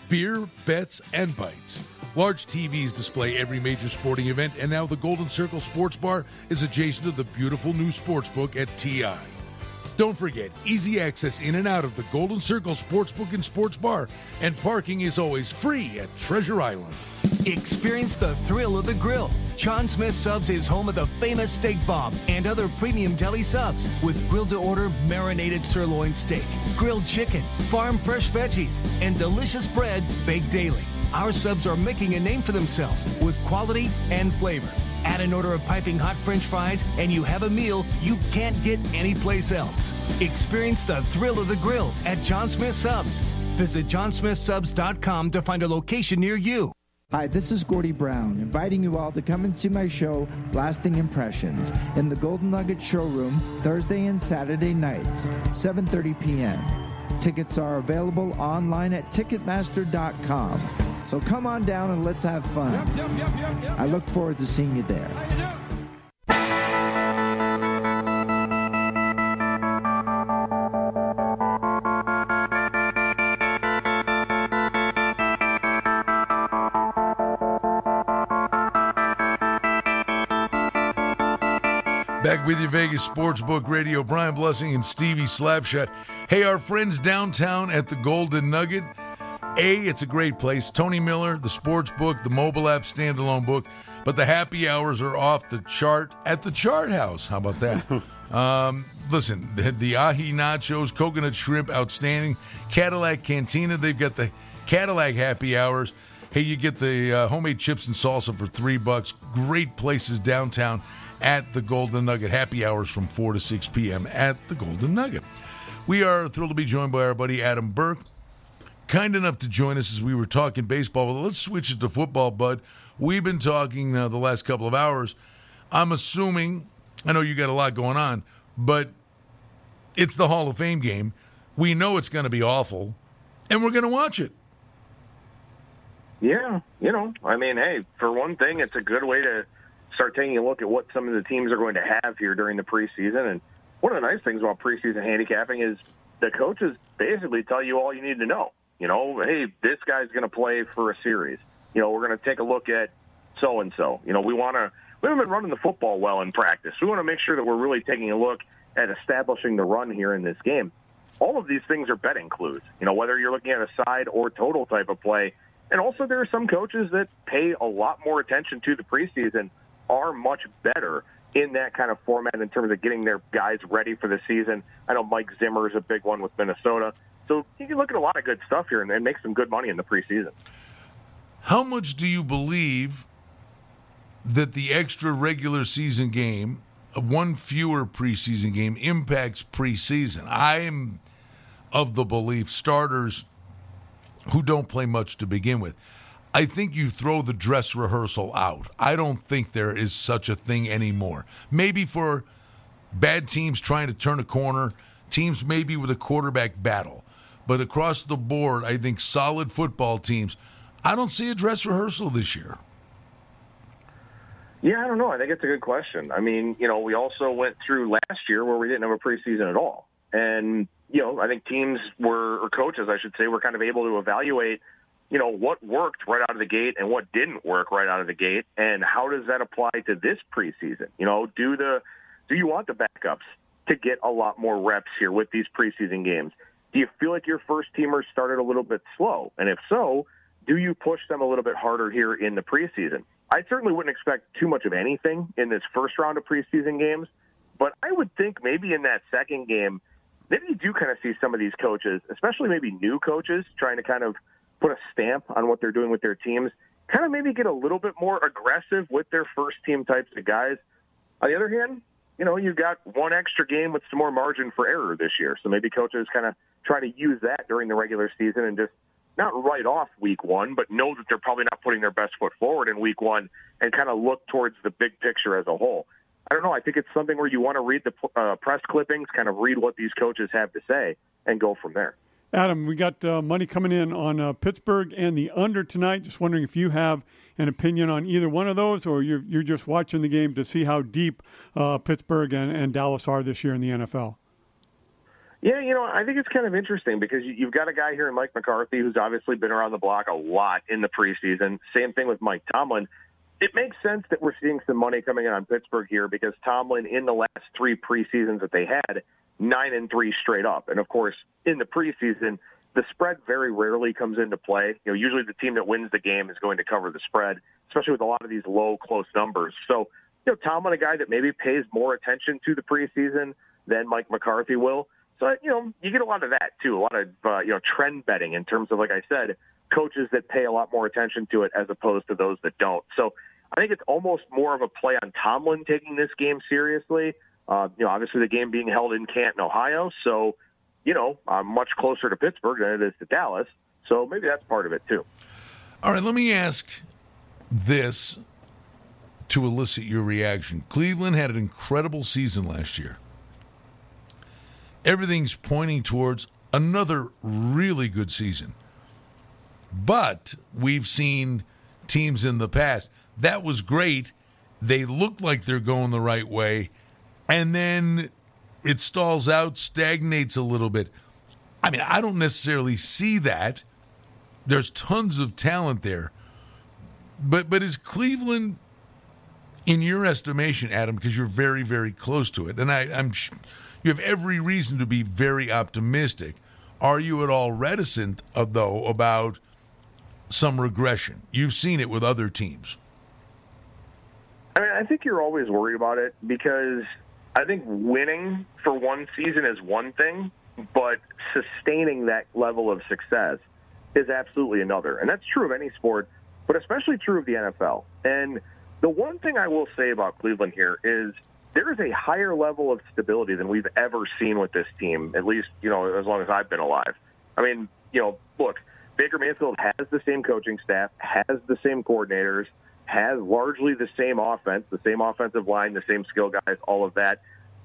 Beer, bets, and bites. Large TVs display every major sporting event, and now the Golden Circle Sports Bar is adjacent to the beautiful new sports book at TI. Don't forget, easy access in and out of the Golden Circle Sportsbook and Sports Bar, and parking is always free at Treasure Island. Experience the thrill of the grill. John Smith Subs is home of the famous steak bomb and other premium deli subs with grilled to order marinated sirloin steak, grilled chicken, farm fresh veggies, and delicious bread baked daily. Our subs are making a name for themselves with quality and flavor. Add an order of piping hot french fries, and you have a meal you can't get anyplace else. Experience the thrill of the grill at John Smith Subs. Visit johnsmithsubs.com to find a location near you. Hi, this is Gordie Brown, inviting you all to come and see my show, Lasting Impressions, in the Golden Nugget Showroom Thursday and Saturday nights, 7:30 p.m. Tickets are available online at Ticketmaster.com. So come on down and let's have fun. I look forward to seeing you there. Back with you, Vegas Sportsbook Radio. Brian Blessing and Stevie Slapshot. Hey, our friends downtown at the Golden Nugget. A, it's a great place. Tony Miller, the sports book, the mobile app standalone book, but the happy hours are off the chart at the Chart House. How about that? um, listen, the, the ahi nachos, coconut shrimp, outstanding. Cadillac Cantina, they've got the Cadillac happy hours. Hey, you get the uh, homemade chips and salsa for three bucks. Great places downtown at the Golden Nugget. Happy hours from 4 to 6 p.m. at the Golden Nugget. We are thrilled to be joined by our buddy Adam Burke kind enough to join us as we were talking baseball. Well, let's switch it to football, bud. We've been talking uh, the last couple of hours. I'm assuming, I know you got a lot going on, but it's the Hall of Fame game. We know it's going to be awful, and we're going to watch it. Yeah, you know, I mean, hey, for one thing, it's a good way to start taking a look at what some of the teams are going to have here during the preseason. And one of the nice things about preseason handicapping is the coaches basically tell you all you need to know. You know, hey, this guy's going to play for a series. You know, we're going to take a look at so and so. You know, we want to. We haven't been running the football well in practice. We want to make sure that we're really taking a look at establishing the run here in this game. All of these things are betting clues. You know, whether you're looking at a side or total type of play. And also, there are some coaches that pay a lot more attention to the preseason, are much better in that kind of format in terms of getting their guys ready for the season. I know Mike Zimmer is a big one with Minnesota. So you can look at a lot of good stuff here and, and make some good money in the preseason. How much do you believe that the extra regular season game, uh, one fewer preseason game, impacts preseason? I'm of the belief starters who don't play much to begin with. I think you throw the dress rehearsal out. I don't think there is such a thing anymore. Maybe for bad teams trying to turn a corner, teams maybe with a quarterback battle. But across the board, I think solid football teams, I don't see a dress rehearsal this year. Yeah, I don't know. I think it's a good question. I mean, you know, we also went through last year where we didn't have a preseason at all. And, you know, I think teams were, or coaches, I should say, were kind of able to evaluate, you know, what worked right out of the gate and what didn't work right out of the gate. And how does that apply to this preseason? You know, do the, do you want the backups to get a lot more reps here with these preseason games? Do you feel like your first teamers started a little bit slow? And if so, do you push them a little bit harder here in the preseason? I certainly wouldn't expect too much of anything in this first round of preseason games, but I would think maybe in that second game, maybe you do kind of see some of these coaches, especially maybe new coaches, trying to kind of put a stamp on what they're doing with their teams, kind of maybe get a little bit more aggressive with their first team types of guys. On the other hand, you know, you've got one extra game with some more margin for error this year. So maybe coaches kind of try to use that during the regular season and just not write off week one, but know that they're probably not putting their best foot forward in week one and kind of look towards the big picture as a whole. I don't know. I think it's something where you want to read the uh, press clippings, kind of read what these coaches have to say, and go from there. Adam, we got uh, money coming in on uh, Pittsburgh and the under tonight. Just wondering if you have an opinion on either one of those, or you're, you're just watching the game to see how deep uh, Pittsburgh and, and Dallas are this year in the NFL. Yeah, you know, I think it's kind of interesting because you've got a guy here in Mike McCarthy who's obviously been around the block a lot in the preseason. Same thing with Mike Tomlin. It makes sense that we're seeing some money coming in on Pittsburgh here because Tomlin, in the last three preseasons that they had, nine and three straight up. And of course, in the preseason, the spread very rarely comes into play. You know, usually the team that wins the game is going to cover the spread, especially with a lot of these low, close numbers. So, you know, Tomlin, a guy that maybe pays more attention to the preseason than Mike McCarthy will. So, you know, you get a lot of that too, a lot of, uh, you know, trend betting in terms of, like I said, coaches that pay a lot more attention to it as opposed to those that don't. So I think it's almost more of a play on Tomlin taking this game seriously. Uh, you know, obviously the game being held in Canton, Ohio. So, you know, I'm much closer to Pittsburgh than it is to Dallas. So maybe that's part of it too. All right, let me ask this to elicit your reaction. Cleveland had an incredible season last year everything's pointing towards another really good season. But we've seen teams in the past. That was great. They look like they're going the right way. And then it stalls out, stagnates a little bit. I mean, I don't necessarily see that. There's tons of talent there. But but is Cleveland in your estimation, Adam, because you're very, very close to it, and I, I'm you have every reason to be very optimistic. Are you at all reticent, of, though, about some regression? You've seen it with other teams. I mean, I think you're always worried about it because I think winning for one season is one thing, but sustaining that level of success is absolutely another. And that's true of any sport, but especially true of the NFL. And the one thing I will say about Cleveland here is there is a higher level of stability than we've ever seen with this team, at least, you know, as long as I've been alive. I mean, you know, look, Baker Mayfield has the same coaching staff, has the same coordinators, has largely the same offense, the same offensive line, the same skill guys, all of that.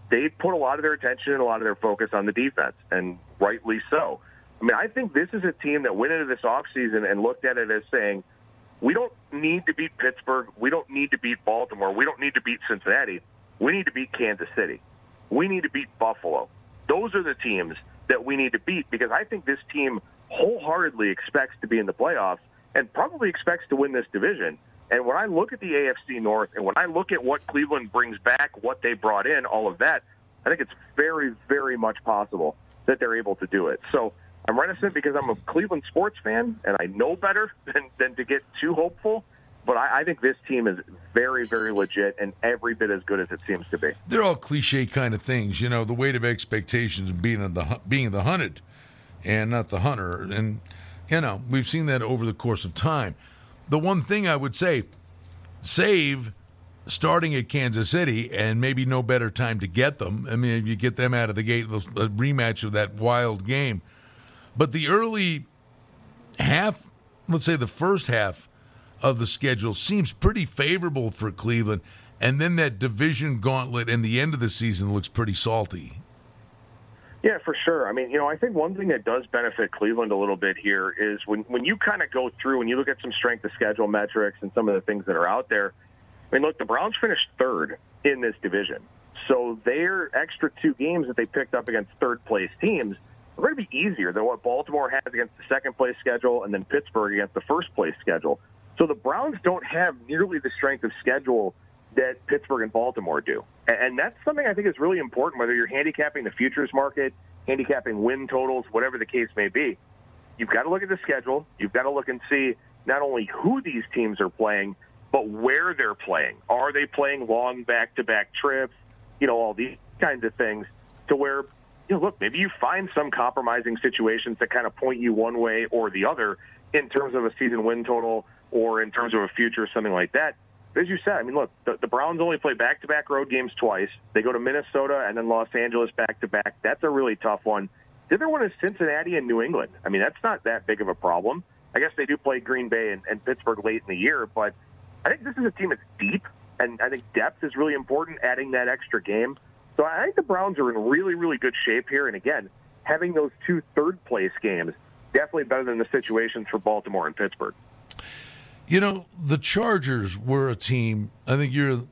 They put a lot of their attention and a lot of their focus on the defense, and rightly so. I mean, I think this is a team that went into this offseason and looked at it as saying, we don't need to beat Pittsburgh. We don't need to beat Baltimore. We don't need to beat Cincinnati. We need to beat Kansas City. We need to beat Buffalo. Those are the teams that we need to beat because I think this team wholeheartedly expects to be in the playoffs and probably expects to win this division. And when I look at the AFC North and when I look at what Cleveland brings back, what they brought in, all of that, I think it's very, very much possible that they're able to do it. So I'm reticent because I'm a Cleveland sports fan and I know better than, than to get too hopeful. but I, I think this team is very, very legit and every bit as good as it seems to be. They're all cliche kind of things, you know. The weight of expectations of being the being the hunted, and not the hunter, and you know we've seen that over the course of time. The one thing I would say, save starting at Kansas City, and maybe no better time to get them. I mean, if you get them out of the gate, a rematch of that wild game. But the early half, let's say the first half of the schedule, seems pretty favorable for Cleveland. And then that division gauntlet in the end of the season looks pretty salty. Yeah, for sure. I mean, you know, I think one thing that does benefit Cleveland a little bit here is when when you kind of go through and you look at some strength of schedule metrics and some of the things that are out there I mean, look, the Browns finished third in this division. So their extra two games that they picked up against third place teams are going to be easier than what Baltimore has against the second place schedule and then Pittsburgh against the first place schedule. So the Browns don't have nearly the strength of schedule that Pittsburgh and Baltimore do. And that's something I think is really important, whether you're handicapping the futures market, handicapping win totals, whatever the case may be. You've got to look at the schedule. You've got to look and see not only who these teams are playing, but where they're playing. Are they playing long back to back trips? You know, all these kinds of things to where, you know, look, maybe you find some compromising situations that kind of point you one way or the other in terms of a season win total or in terms of a future something like that. As you said, I mean, look, the, the Browns only play back to back road games twice. They go to Minnesota and then Los Angeles back to back. That's a really tough one. The other one is Cincinnati and New England. I mean, that's not that big of a problem. I guess they do play Green Bay and, and Pittsburgh late in the year, but I think this is a team that's deep, and I think depth is really important, adding that extra game. So I think the Browns are in really, really good shape here. And again, having those two third place games, definitely better than the situations for Baltimore and Pittsburgh. You know, the Chargers were a team, I think you're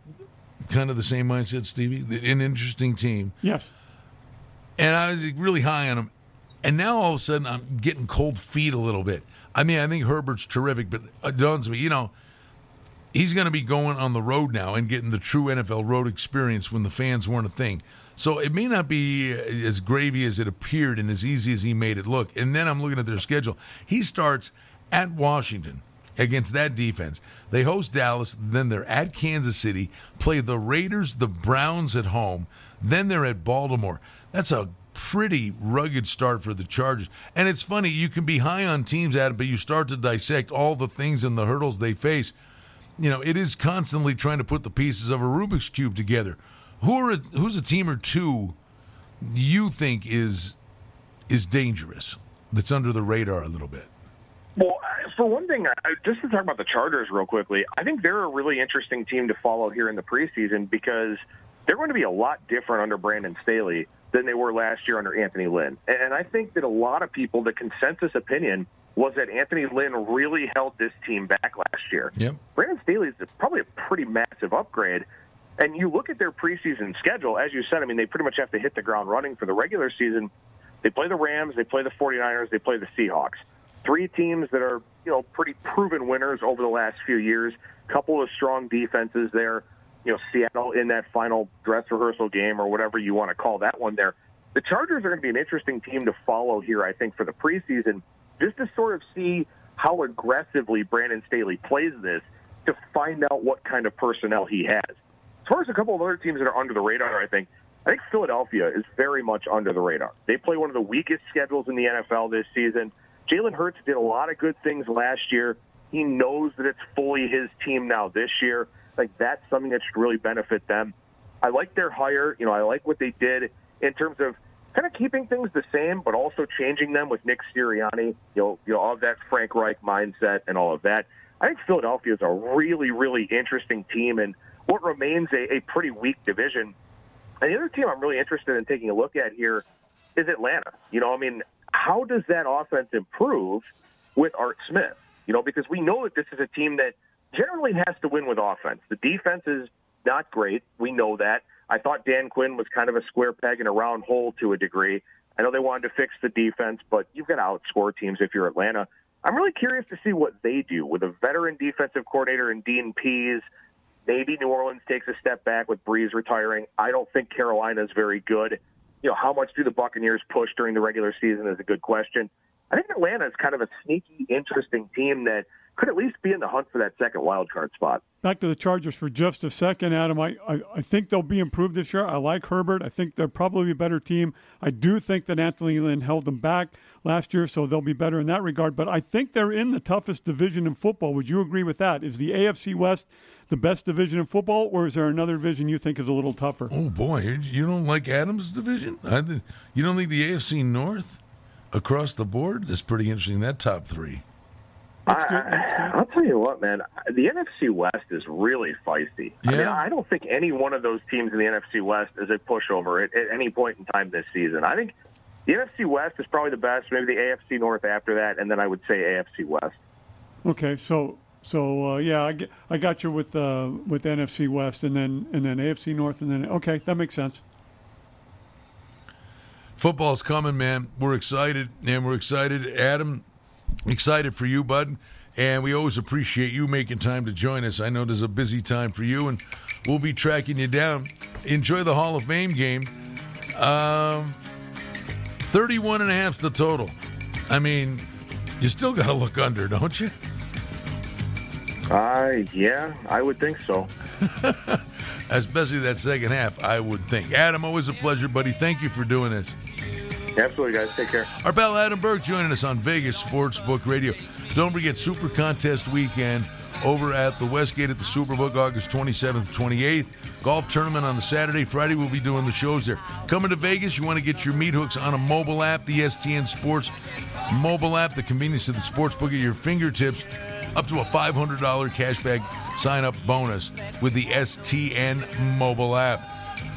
kind of the same mindset, Stevie, an interesting team. Yes. And I was really high on them. And now all of a sudden I'm getting cold feet a little bit. I mean, I think Herbert's terrific, but uh, dawns me, you know, he's going to be going on the road now and getting the true NFL road experience when the fans weren't a thing. So it may not be uh, as gravy as it appeared and as easy as he made it look. And then I'm looking at their schedule. He starts at Washington against that defense. They host Dallas, then they're at Kansas City, play the Raiders, the Browns at home, then they're at Baltimore. That's a pretty rugged start for the Chargers. And it's funny, you can be high on teams at it, but you start to dissect all the things and the hurdles they face you know, it is constantly trying to put the pieces of a Rubik's cube together. Who are who's a team or two you think is is dangerous that's under the radar a little bit? Well, for one thing, just to talk about the Chargers real quickly, I think they're a really interesting team to follow here in the preseason because they're going to be a lot different under Brandon Staley than they were last year under Anthony Lynn. And I think that a lot of people, the consensus opinion was that Anthony Lynn really held this team back last year. Yep. Brandon Staley is probably a pretty massive upgrade. And you look at their preseason schedule, as you said, I mean, they pretty much have to hit the ground running for the regular season. They play the Rams, they play the 49ers, they play the Seahawks. Three teams that are, you know, pretty proven winners over the last few years. Couple of strong defenses there. You know, Seattle in that final dress rehearsal game or whatever you want to call that one there. The Chargers are going to be an interesting team to follow here, I think, for the preseason just to sort of see how aggressively Brandon Staley plays this to find out what kind of personnel he has. As far as a couple of other teams that are under the radar, I think I think Philadelphia is very much under the radar. They play one of the weakest schedules in the NFL this season. Jalen Hurts did a lot of good things last year. He knows that it's fully his team now this year. Like that's something that should really benefit them. I like their hire. You know, I like what they did in terms of kind of keeping things the same, but also changing them with Nick Sirianni, you know, you know, all of that Frank Reich mindset and all of that. I think Philadelphia is a really, really interesting team and what remains a, a pretty weak division. And the other team I'm really interested in taking a look at here is Atlanta. You know, I mean, how does that offense improve with Art Smith? You know, because we know that this is a team that generally has to win with offense. The defense is not great. We know that. I thought Dan Quinn was kind of a square peg in a round hole to a degree. I know they wanted to fix the defense, but you've got to outscore teams if you're Atlanta. I'm really curious to see what they do with a veteran defensive coordinator in Dean Pees. Maybe New Orleans takes a step back with Brees retiring. I don't think Carolina is very good. You know, how much do the Buccaneers push during the regular season is a good question. I think Atlanta is kind of a sneaky, interesting team that could at least be in the hunt for that second wild card spot. Back to the Chargers for just a second, Adam. I, I, I think they'll be improved this year. I like Herbert. I think they're probably a better team. I do think that Anthony Lynn held them back last year, so they'll be better in that regard. But I think they're in the toughest division in football. Would you agree with that? Is the AFC West the best division in football, or is there another division you think is a little tougher? Oh boy, you don't like Adams' division? I, you don't think the AFC North across the board is pretty interesting? That top three. I, will tell you what, man. The NFC West is really feisty. Yeah. I mean, I don't think any one of those teams in the NFC West is a pushover at, at any point in time this season. I think the NFC West is probably the best. Maybe the AFC North after that, and then I would say AFC West. Okay, so so uh, yeah, I, get, I got you with uh, with NFC West, and then and then AFC North, and then okay, that makes sense. Football's coming, man. We're excited, and we're excited. Adam, excited for you, bud. And we always appreciate you making time to join us. I know there's a busy time for you, and we'll be tracking you down. Enjoy the Hall of Fame game. Um, 31 and a half's the total. I mean, you still got to look under, don't you? Uh, yeah, I would think so. Especially that second half, I would think. Adam, always a pleasure, buddy. Thank you for doing this. Absolutely, guys. Take care. Our pal Adam Burke joining us on Vegas Sportsbook Radio. Don't forget Super Contest Weekend over at the Westgate at the Superbook August 27th, 28th. Golf tournament on the Saturday. Friday, we'll be doing the shows there. Coming to Vegas, you want to get your meat hooks on a mobile app, the STN Sports mobile app, the convenience of the sportsbook at your fingertips. Up to a $500 cashback sign up bonus with the STN mobile app.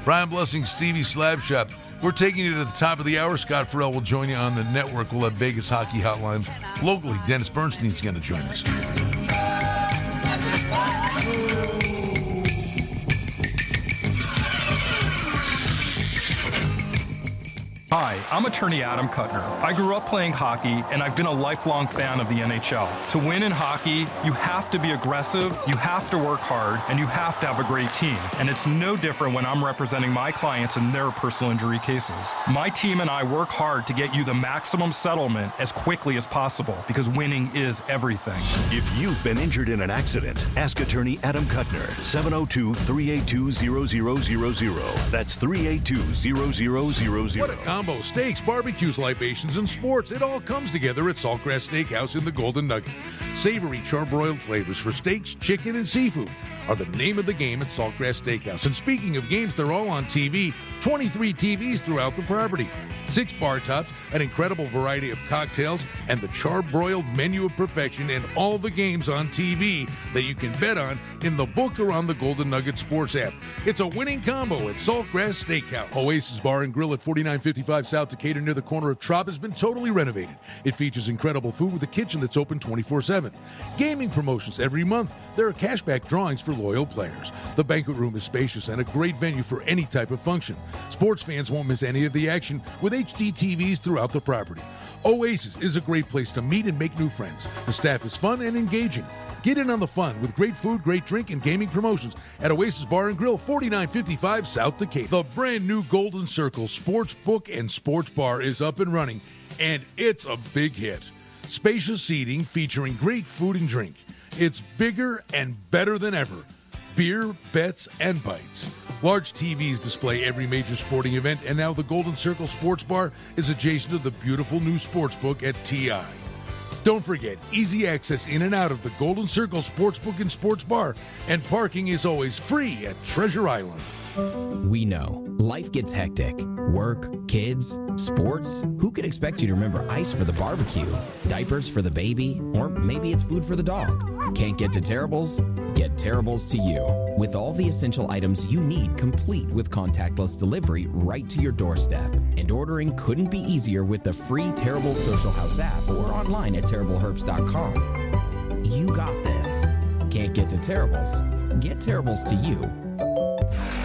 Brian Blessing, Stevie Slapshot. We're taking you to the top of the hour. Scott Ferrall will join you on the network. We'll have Vegas Hockey Hotline. Locally, Dennis Bernstein's going to join us. Hi, I'm attorney Adam Kutner. I grew up playing hockey and I've been a lifelong fan of the NHL. To win in hockey, you have to be aggressive, you have to work hard, and you have to have a great team. And it's no different when I'm representing my clients in their personal injury cases. My team and I work hard to get you the maximum settlement as quickly as possible because winning is everything. If you've been injured in an accident, ask attorney Adam Kutner, 702 382 0000. That's 382 0000 combo, steaks, barbecues, libations, and sports. It all comes together at Saltgrass Steakhouse in the Golden Nugget. Savory charbroiled flavors for steaks, chicken, and seafood are the name of the game at Saltgrass Steakhouse. And speaking of games, they're all on TV. 23 TVs throughout the property six bar tops, an incredible variety of cocktails, and the charbroiled menu of perfection, and all the games on TV that you can bet on in the book or on the Golden Nugget Sports app. It's a winning combo at Saltgrass Steakhouse. Oasis Bar and Grill at 4955 South Decatur near the corner of Trop has been totally renovated. It features incredible food with a kitchen that's open 24 7. Gaming promotions every month. There are cashback drawings for loyal players. The banquet room is spacious and a great venue for any type of function. Sports fans won't miss any of the action with HD TVs throughout the property. Oasis is a great place to meet and make new friends. The staff is fun and engaging. Get in on the fun with great food, great drink, and gaming promotions at Oasis Bar and Grill, 4955 South Decatur. The brand new Golden Circle Sports Book and Sports Bar is up and running, and it's a big hit. Spacious seating featuring great food and drink. It's bigger and better than ever. Beer, bets, and bites. Large TVs display every major sporting event, and now the Golden Circle Sports Bar is adjacent to the beautiful new sports book at TI. Don't forget, easy access in and out of the Golden Circle Sportsbook and Sports Bar, and parking is always free at Treasure Island. We know life gets hectic. Work, kids, sports. Who could expect you to remember ice for the barbecue, diapers for the baby, or maybe it's food for the dog? Can't get to Terribles? Get Terribles to you. With all the essential items you need complete with contactless delivery right to your doorstep. And ordering couldn't be easier with the free Terrible Social House app or online at terribleherbst.com. You got this. Can't get to Terribles? Get Terribles to you.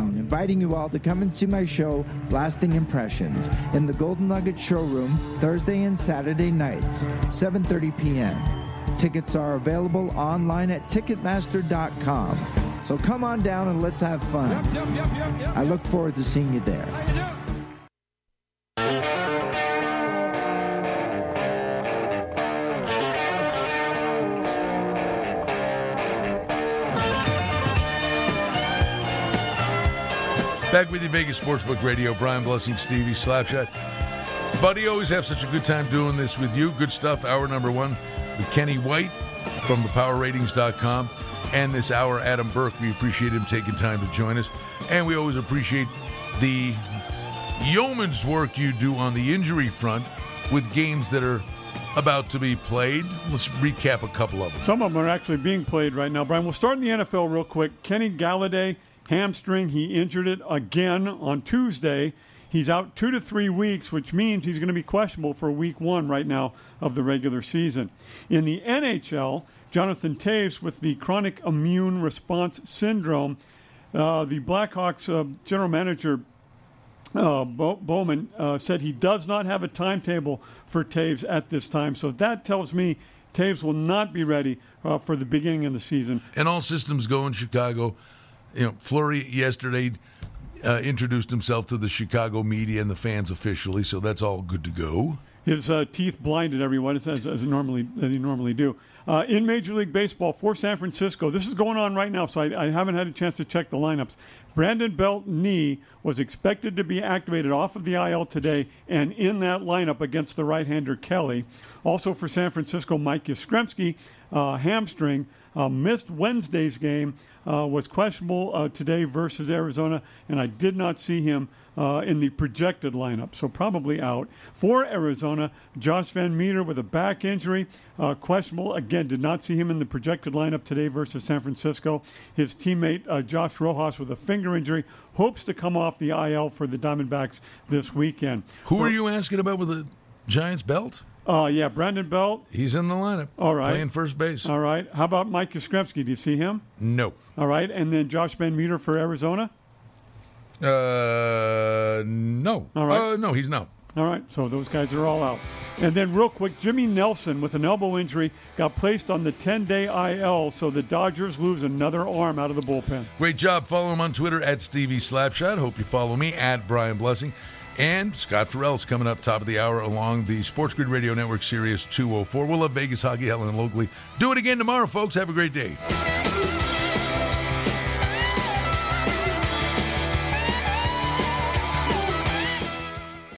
inviting you all to come and see my show, Lasting Impressions, in the Golden Nugget Showroom Thursday and Saturday nights, 7:30 p.m. Tickets are available online at Ticketmaster.com. So come on down and let's have fun. I look forward to seeing you there. Back with you, Vegas Sportsbook Radio. Brian Blessing, Stevie Slapshot. Buddy, always have such a good time doing this with you. Good stuff. Hour number one with Kenny White from thepowerratings.com. And this hour, Adam Burke. We appreciate him taking time to join us. And we always appreciate the yeoman's work you do on the injury front with games that are about to be played. Let's recap a couple of them. Some of them are actually being played right now. Brian, we'll start in the NFL real quick. Kenny Golladay, hamstring, he injured it again on Tuesday. He's out two to three weeks, which means he's going to be questionable for week one right now of the regular season. In the NHL, Jonathan Toews with the chronic immune response syndrome. Uh, the Blackhawks uh, general manager uh, Bo- Bowman uh, said he does not have a timetable for Toews at this time. So that tells me Toews will not be ready uh, for the beginning of the season. And all systems go in Chicago. You know, Fleury yesterday uh, introduced himself to the Chicago media and the fans officially, so that's all good to go. His uh, teeth blinded everyone as, as, as, normally, as they normally do. Uh, in Major League Baseball for San Francisco, this is going on right now, so I, I, haven't had a chance to check the lineups. Brandon Belt knee was expected to be activated off of the IL today and in that lineup against the right hander Kelly. Also for San Francisco, Mike Yastrzemski, uh, hamstring, uh, missed Wednesday's game, uh, was questionable uh, today versus Arizona, and I did not see him uh, in the projected lineup, so probably out. For Arizona, Josh VanMeter with a back injury, uh, questionable. Again, did not see him in the projected lineup today versus San Francisco. His teammate uh, Josh Rojas with a finger injury hopes to come off the IL for the Diamondbacks this weekend. Who For- are you asking about with the Giants belt? Uh, yeah, Brandon Belt. He's in the lineup. All right. Playing first base. All right. How about Mike Yastrzemski? Do you see him? No. All right. And then Josh VanMeter for Arizona? Uh, no. All right. Uh, no, he's no. All right, so those guys are all out. And then, real quick, Jimmy Nelson with an elbow injury got placed on the 10 day IL, so the Dodgers lose another arm out of the bullpen. Great job. Follow him on Twitter at Stevie Slapshot. Hope you follow me at Brian Blessing. And Scott Ferrall's coming up top of the hour along the Sports Grid Radio Network Sirius 204. We'll have Vegas hockey Helen locally. Do it again tomorrow, folks. Have a great day.